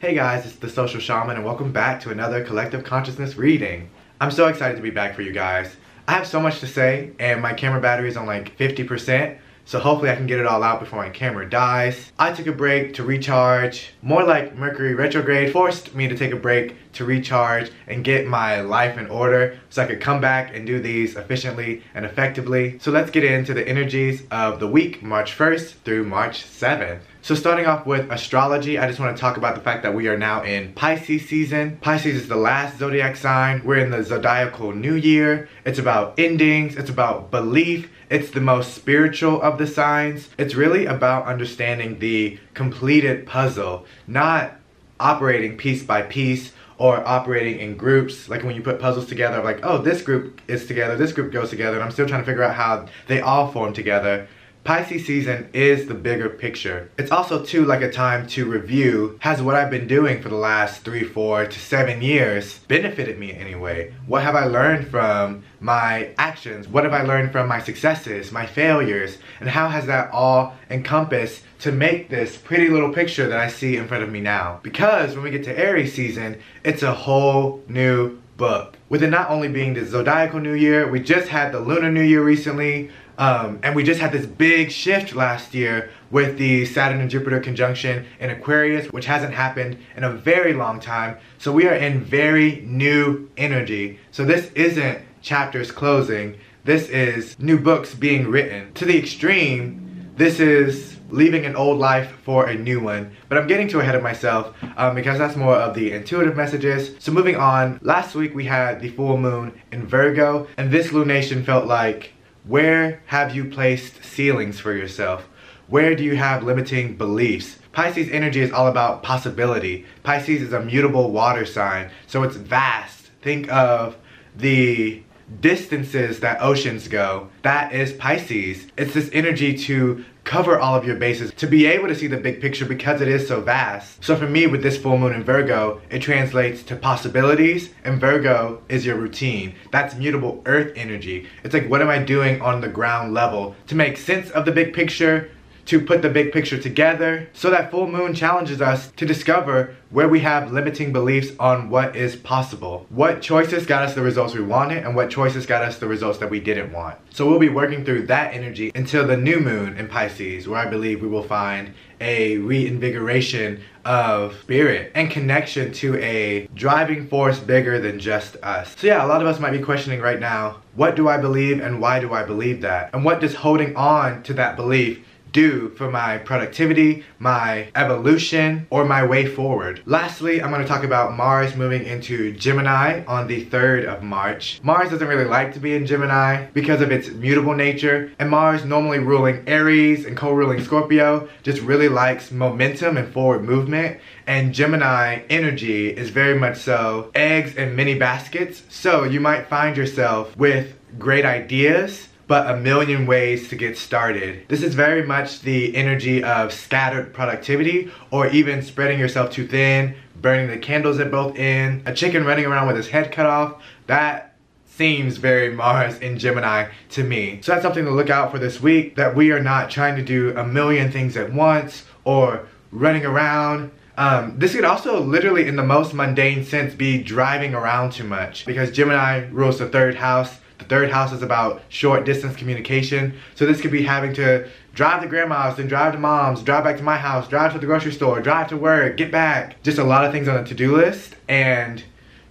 Hey guys, it's the Social Shaman and welcome back to another Collective Consciousness reading. I'm so excited to be back for you guys. I have so much to say and my camera battery is on like 50%, so hopefully I can get it all out before my camera dies. I took a break to recharge. More like Mercury retrograde forced me to take a break to recharge and get my life in order so I could come back and do these efficiently and effectively. So let's get into the energies of the week, March 1st through March 7th. So starting off with astrology, I just want to talk about the fact that we are now in Pisces season. Pisces is the last zodiac sign. We're in the zodiacal new year. It's about endings. It's about belief. It's the most spiritual of the signs. It's really about understanding the completed puzzle, not operating piece by piece or operating in groups like when you put puzzles together like oh this group is together this group goes together and i'm still trying to figure out how they all form together Pisces season is the bigger picture. It's also too like a time to review, has what I've been doing for the last three, four to seven years benefited me in any way? What have I learned from my actions? What have I learned from my successes, my failures? And how has that all encompassed to make this pretty little picture that I see in front of me now? Because when we get to Aries season, it's a whole new book. With it not only being the zodiacal new year, we just had the lunar new year recently, um, and we just had this big shift last year with the Saturn and Jupiter conjunction in Aquarius, which hasn't happened in a very long time. So we are in very new energy. So this isn't chapters closing. This is new books being written. To the extreme, this is leaving an old life for a new one. But I'm getting too ahead of myself um, because that's more of the intuitive messages. So moving on, last week we had the full moon in Virgo and this lunation felt like where have you placed ceilings for yourself? Where do you have limiting beliefs? Pisces energy is all about possibility. Pisces is a mutable water sign, so it's vast. Think of the distances that oceans go. That is Pisces. It's this energy to cover all of your bases, to be able to see the big picture because it is so vast. So for me, with this full moon in Virgo, it translates to possibilities, and Virgo is your routine. That's mutable earth energy. It's like, what am I doing on the ground level to make sense of the big picture, to put the big picture together. So that full moon challenges us to discover where we have limiting beliefs on what is possible. What choices got us the results we wanted and what choices got us the results that we didn't want. So we'll be working through that energy until the new moon in Pisces where I believe we will find a reinvigoration of spirit and connection to a driving force bigger than just us. So yeah, a lot of us might be questioning right now, what do I believe and why do I believe that? And what does holding on to that belief do for my productivity, my evolution, or my way forward. Lastly, I'm going to talk about Mars moving into Gemini on the 3rd of March. Mars doesn't really like to be in Gemini because of its mutable nature, and Mars normally ruling Aries and co-ruling Scorpio just really likes momentum and forward movement, and Gemini energy is very much so eggs in many baskets, so you might find yourself with great ideas but a million ways to get started. This is very much the energy of scattered productivity or even spreading yourself too thin, burning the candles at both ends, a chicken running around with his head cut off. That seems very Mars in Gemini to me. So that's something to look out for this week, that we are not trying to do a million things at once or running around. Um, this could also literally in the most mundane sense be driving around too much because Gemini rules the third house the third house is about short distance communication. So this could be having to drive to grandma's, then drive to mom's, drive back to my house, drive to the grocery store, drive to work, get back. Just a lot of things on the to-do list and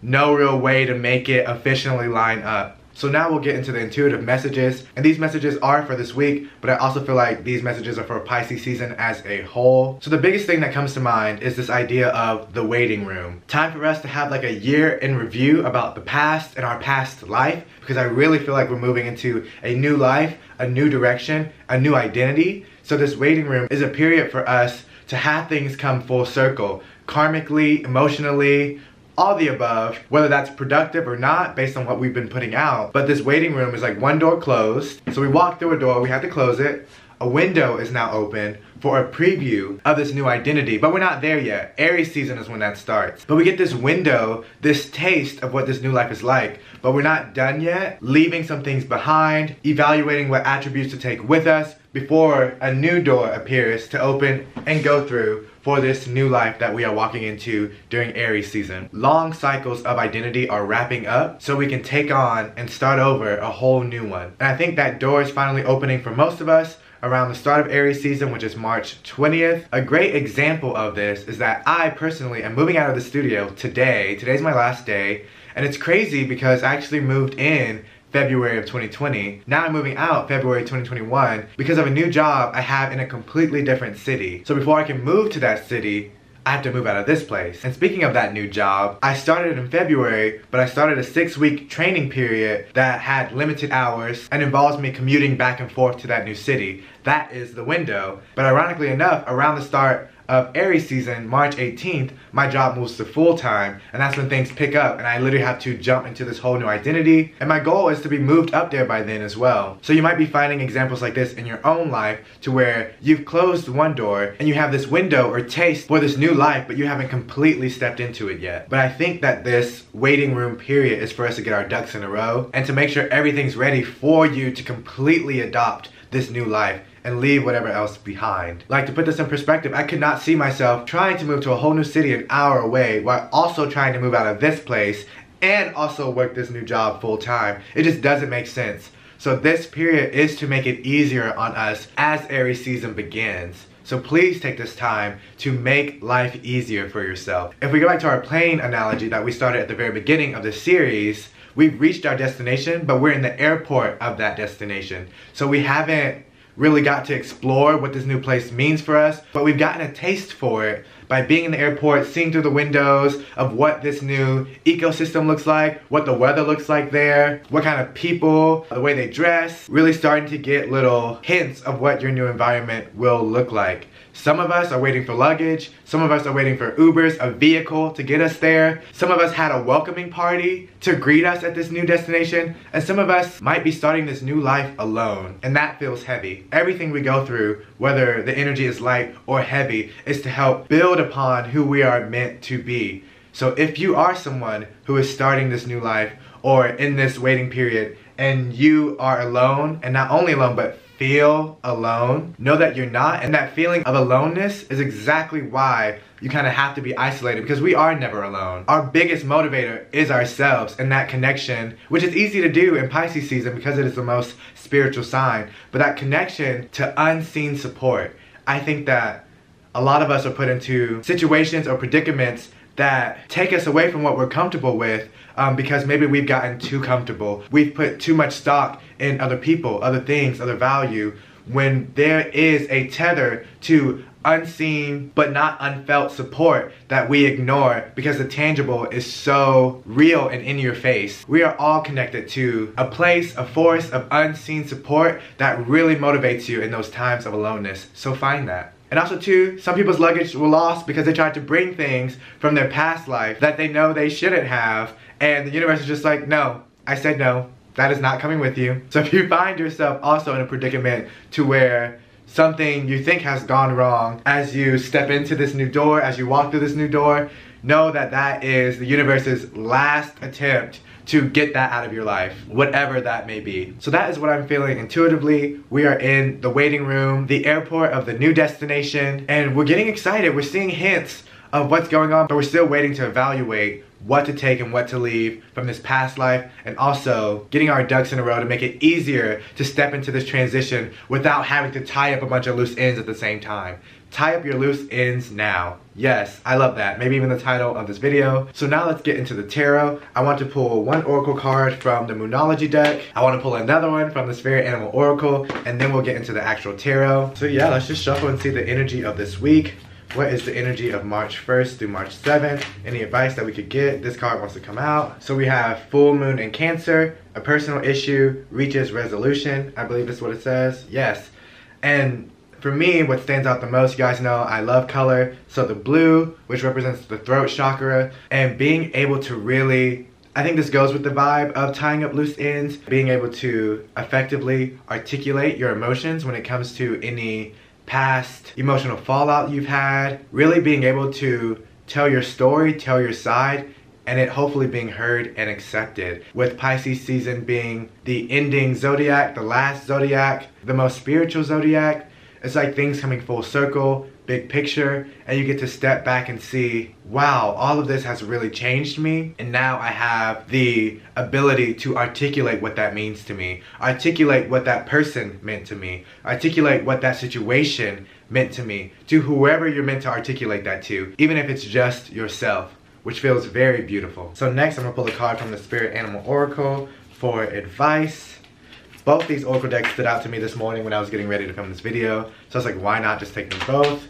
no real way to make it efficiently line up. So now we'll get into the intuitive messages. And these messages are for this week, but I also feel like these messages are for Pisces season as a whole. So the biggest thing that comes to mind is this idea of the waiting room. Time for us to have like a year in review about the past and our past life because I really feel like we're moving into a new life, a new direction, a new identity. So this waiting room is a period for us to have things come full circle, karmically, emotionally, all the above, whether that's productive or not based on what we've been putting out. But this waiting room is like one door closed. So we walk through a door, we have to close it. A window is now open for a preview of this new identity, but we're not there yet. Aries season is when that starts. But we get this window, this taste of what this new life is like, but we're not done yet, leaving some things behind, evaluating what attributes to take with us before a new door appears to open and go through for this new life that we are walking into during Aries season. Long cycles of identity are wrapping up so we can take on and start over a whole new one. And I think that door is finally opening for most of us around the start of Aries season, which is March 20th. A great example of this is that I personally am moving out of the studio today. Today's my last day. And it's crazy because I actually moved in February of 2020. Now I'm moving out February 2021 because of a new job I have in a completely different city. So before I can move to that city, I have to move out of this place. And speaking of that new job, I started in February, but I started a six week training period that had limited hours and involves me commuting back and forth to that new city. That is the window. But ironically enough, around the start of Aries season, March 18th, my job moves to full time, and that's when things pick up, and I literally have to jump into this whole new identity. And my goal is to be moved up there by then as well. So you might be finding examples like this in your own life to where you've closed one door and you have this window or taste for this new life, but you haven't completely stepped into it yet. But I think that this waiting room period is for us to get our ducks in a row and to make sure everything's ready for you to completely adopt this new life and leave whatever else behind. Like to put this in perspective, I could not see myself trying to move to a whole new city an hour away while also trying to move out of this place and also work this new job full time. It just doesn't make sense. So this period is to make it easier on us as Aries season begins. So please take this time to make life easier for yourself. If we go back to our plane analogy that we started at the very beginning of the series, we've reached our destination, but we're in the airport of that destination. So we haven't really got to explore what this new place means for us, but we've gotten a taste for it by being in the airport, seeing through the windows of what this new ecosystem looks like, what the weather looks like there, what kind of people, the way they dress, really starting to get little hints of what your new environment will look like. Some of us are waiting for luggage. Some of us are waiting for Ubers, a vehicle to get us there. Some of us had a welcoming party to greet us at this new destination. And some of us might be starting this new life alone. And that feels heavy. Everything we go through, whether the energy is light or heavy, is to help build upon who we are meant to be. So if you are someone who is starting this new life or in this waiting period and you are alone, and not only alone, but feel alone, know that you're not. And that feeling of aloneness is exactly why you kind of have to be isolated because we are never alone. Our biggest motivator is ourselves and that connection, which is easy to do in Pisces season because it is the most spiritual sign. But that connection to unseen support, I think that a lot of us are put into situations or predicaments that take us away from what we're comfortable with um, because maybe we've gotten too comfortable. We've put too much stock in other people, other things, other value, when there is a tether to unseen but not unfelt support that we ignore because the tangible is so real and in your face. We are all connected to a place, a force of unseen support that really motivates you in those times of aloneness. So find that. And also too, some people's luggage were lost because they tried to bring things from their past life that they know they shouldn't have. And the universe is just like, no, I said no. That is not coming with you. So if you find yourself also in a predicament to where something you think has gone wrong as you step into this new door, as you walk through this new door, know that that is the universe's last attempt to get that out of your life, whatever that may be. So that is what I'm feeling intuitively. We are in the waiting room, the airport of the new destination, and we're getting excited. We're seeing hints of what's going on, but we're still waiting to evaluate what to take and what to leave from this past life and also getting our ducks in a row to make it easier to step into this transition without having to tie up a bunch of loose ends at the same time. Tie up your loose ends now. Yes, I love that. Maybe even the title of this video. So now let's get into the tarot. I want to pull one oracle card from the Moonology deck. I want to pull another one from the Spirit Animal Oracle, and then we'll get into the actual tarot. So yeah, let's just shuffle and see the energy of this week. What is the energy of March 1st through March 7th? Any advice that we could get? This card wants to come out. So we have full moon in Cancer, a personal issue reaches resolution. I believe that's what it says. Yes. And for me, what stands out the most, you guys know I love color. So the blue, which represents the throat chakra, and being able to really I think this goes with the vibe of tying up loose ends, being able to effectively articulate your emotions when it comes to any past emotional fallout you've had, really being able to tell your story, tell your side, and it hopefully being heard and accepted. With Pisces season being the ending zodiac, the last zodiac, the most spiritual zodiac, it's like things coming full circle, big picture, and you get to step back and see, wow, all of this has really changed me, and now I have the ability to articulate what that means to me, articulate what that person meant to me, articulate what that situation meant to me, to whoever you're meant to articulate that to, even if it's just yourself which feels very beautiful. So next I'm gonna pull a card from the Spirit Animal Oracle for advice. Both these Oracle decks stood out to me this morning when I was getting ready to film this video. So I was like, why not just take them both?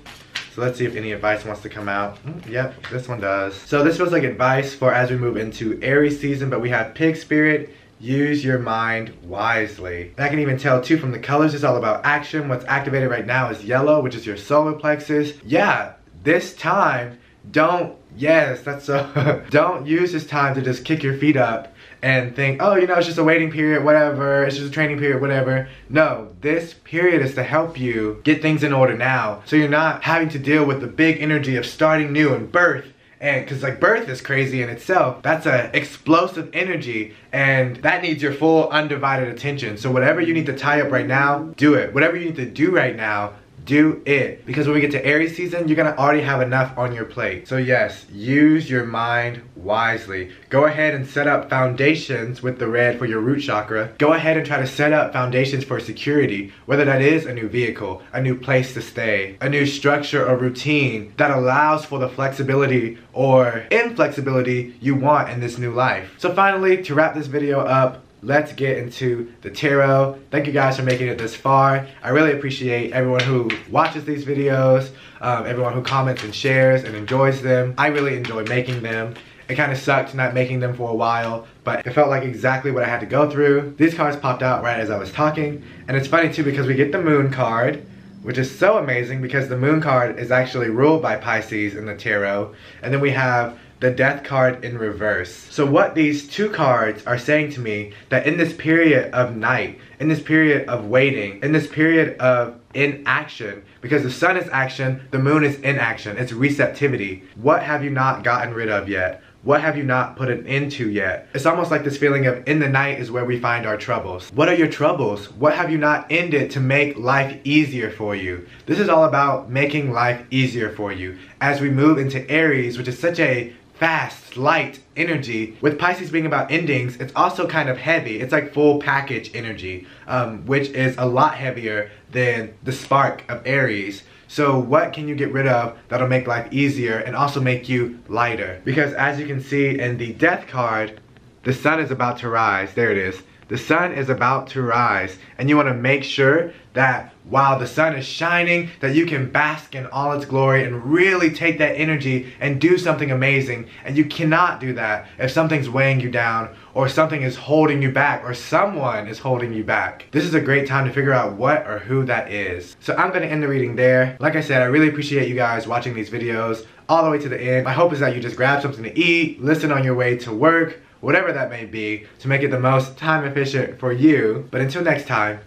So let's see if any advice wants to come out. Mm, yep, this one does. So this feels like advice for as we move into Aries season, but we have Pig Spirit, use your mind wisely. And I can even tell too from the colors, it's all about action. What's activated right now is yellow, which is your solar plexus. Yeah, this time, don't Yes, that's so. don't use this time to just kick your feet up and think, oh, you know, it's just a waiting period, whatever, it's just a training period, whatever. No, this period is to help you get things in order now. So you're not having to deal with the big energy of starting new and birth. And because like birth is crazy in itself, that's a explosive energy and that needs your full undivided attention. So whatever you need to tie up right now, do it. Whatever you need to do right now, do it. Because when we get to Aries season, you're gonna already have enough on your plate. So yes, use your mind wisely. Go ahead and set up foundations with the red for your root chakra. Go ahead and try to set up foundations for security, whether that is a new vehicle, a new place to stay, a new structure or routine that allows for the flexibility or inflexibility you want in this new life. So finally, to wrap this video up, let's get into the tarot. Thank you guys for making it this far. I really appreciate everyone who watches these videos, um, everyone who comments and shares and enjoys them. I really enjoy making them. It kind of sucked not making them for a while, but it felt like exactly what I had to go through. These cards popped out right as I was talking, and it's funny too because we get the moon card, which is so amazing because the moon card is actually ruled by Pisces in the tarot, and then we have the death card in reverse. So what these two cards are saying to me that in this period of night, in this period of waiting, in this period of inaction, because the sun is action, the moon is inaction, it's receptivity. What have you not gotten rid of yet? What have you not put an end to yet? It's almost like this feeling of in the night is where we find our troubles. What are your troubles? What have you not ended to make life easier for you? This is all about making life easier for you. As we move into Aries, which is such a fast, light energy. With Pisces being about endings, it's also kind of heavy. It's like full package energy, um, which is a lot heavier than the spark of Aries. So what can you get rid of that'll make life easier and also make you lighter? Because as you can see in the death card, the sun is about to rise. There it is. The sun is about to rise and you want to make sure that while the sun is shining that you can bask in all its glory and really take that energy and do something amazing and you cannot do that if something's weighing you down or something is holding you back or someone is holding you back. This is a great time to figure out what or who that is. So I'm going to end the reading there. Like I said, I really appreciate you guys watching these videos all the way to the end. My hope is that you just grab something to eat, listen on your way to work, whatever that may be, to make it the most time efficient for you. But until next time,